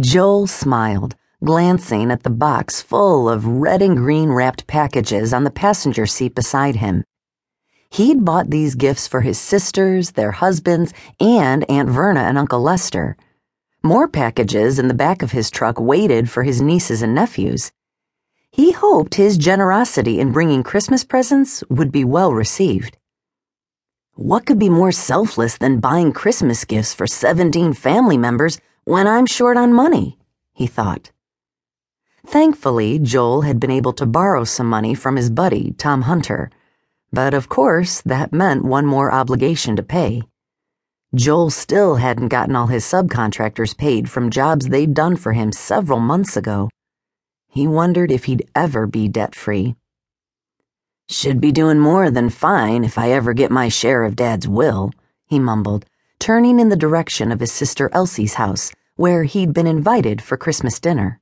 Joel smiled, glancing at the box full of red and green wrapped packages on the passenger seat beside him. He'd bought these gifts for his sisters, their husbands, and Aunt Verna and Uncle Lester. More packages in the back of his truck waited for his nieces and nephews. He hoped his generosity in bringing Christmas presents would be well received. What could be more selfless than buying Christmas gifts for 17 family members when I'm short on money? he thought. Thankfully, Joel had been able to borrow some money from his buddy, Tom Hunter but of course, that meant one more obligation to pay. Joel still hadn't gotten all his subcontractors paid from jobs they'd done for him several months ago. He wondered if he'd ever be debt free. Should be doing more than fine if I ever get my share of Dad's will, he mumbled, turning in the direction of his sister Elsie's house, where he'd been invited for Christmas dinner.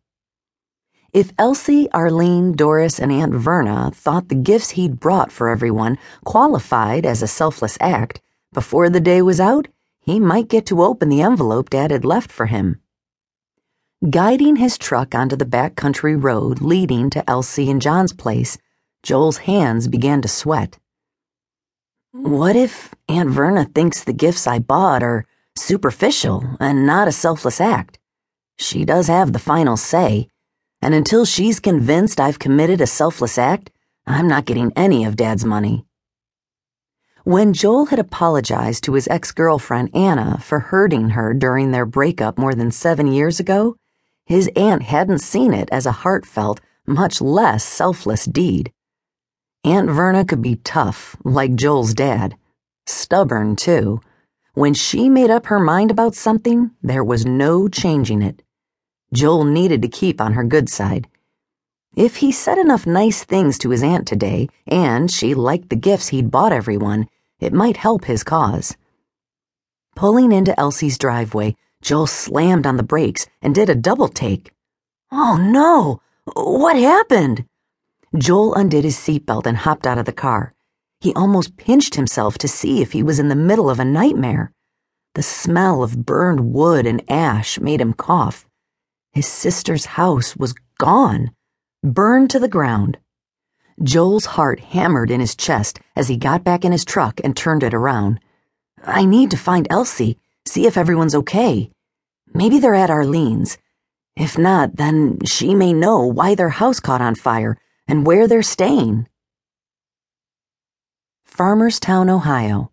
If Elsie, Arlene, Doris, and Aunt Verna thought the gifts he'd brought for everyone qualified as a selfless act, before the day was out, he might get to open the envelope Dad had left for him. Guiding his truck onto the back country road leading to Elsie and John's place, Joel's hands began to sweat. Mm. What if Aunt Verna thinks the gifts I bought are superficial and not a selfless act? She does have the final say and until she's convinced I've committed a selfless act, I'm not getting any of Dad's money. When Joel had apologized to his ex girlfriend Anna for hurting her during their breakup more than seven years ago, his aunt hadn't seen it as a heartfelt, much less selfless deed. Aunt Verna could be tough, like Joel's dad. Stubborn, too. When she made up her mind about something, there was no changing it. Joel needed to keep on her good side. If he said enough nice things to his aunt today, and she liked the gifts he'd bought everyone, it might help his cause. Pulling into Elsie's driveway, Joel slammed on the brakes and did a double take. Oh no! What happened? Joel undid his seatbelt and hopped out of the car. He almost pinched himself to see if he was in the middle of a nightmare. The smell of burned wood and ash made him cough. His sister's house was gone, burned to the ground. Joel's heart hammered in his chest as he got back in his truck and turned it around. I need to find Elsie, see if everyone's okay. Maybe they're at Arlene's. If not, then she may know why their house caught on fire and where they're staying. Farmerstown, Ohio.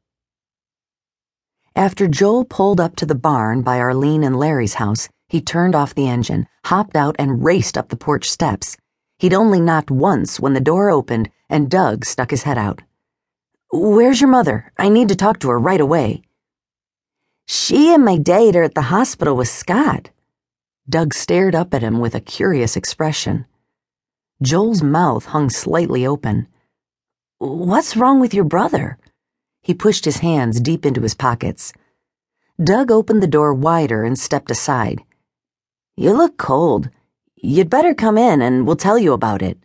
After Joel pulled up to the barn by Arlene and Larry's house, he turned off the engine, hopped out, and raced up the porch steps. He'd only knocked once when the door opened and Doug stuck his head out. Where's your mother? I need to talk to her right away. She and my dad are at the hospital with Scott. Doug stared up at him with a curious expression. Joel's mouth hung slightly open. What's wrong with your brother? He pushed his hands deep into his pockets. Doug opened the door wider and stepped aside. You look cold. You'd better come in and we'll tell you about it.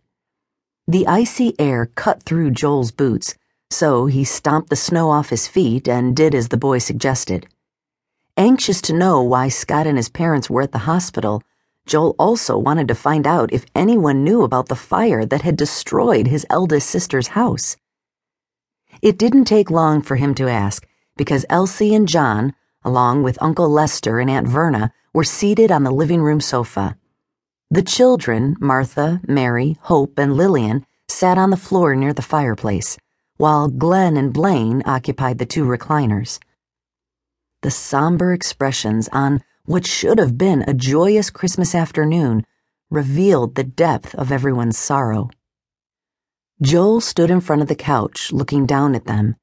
The icy air cut through Joel's boots, so he stomped the snow off his feet and did as the boy suggested. Anxious to know why Scott and his parents were at the hospital, Joel also wanted to find out if anyone knew about the fire that had destroyed his eldest sister's house. It didn't take long for him to ask, because Elsie and John, along with Uncle Lester and Aunt Verna, were seated on the living room sofa. The children, Martha, Mary, Hope, and Lillian, sat on the floor near the fireplace, while Glenn and Blaine occupied the two recliners. The somber expressions on what should have been a joyous Christmas afternoon revealed the depth of everyone's sorrow. Joel stood in front of the couch, looking down at them.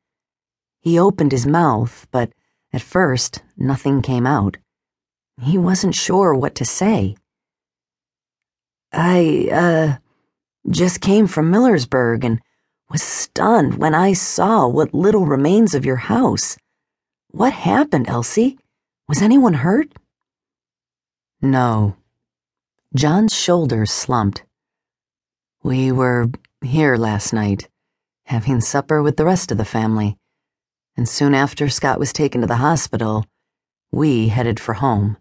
He opened his mouth, but at first nothing came out. He wasn't sure what to say. I, uh, just came from Millersburg and was stunned when I saw what little remains of your house. What happened, Elsie? Was anyone hurt? No. John's shoulders slumped. We were here last night, having supper with the rest of the family, and soon after Scott was taken to the hospital, we headed for home.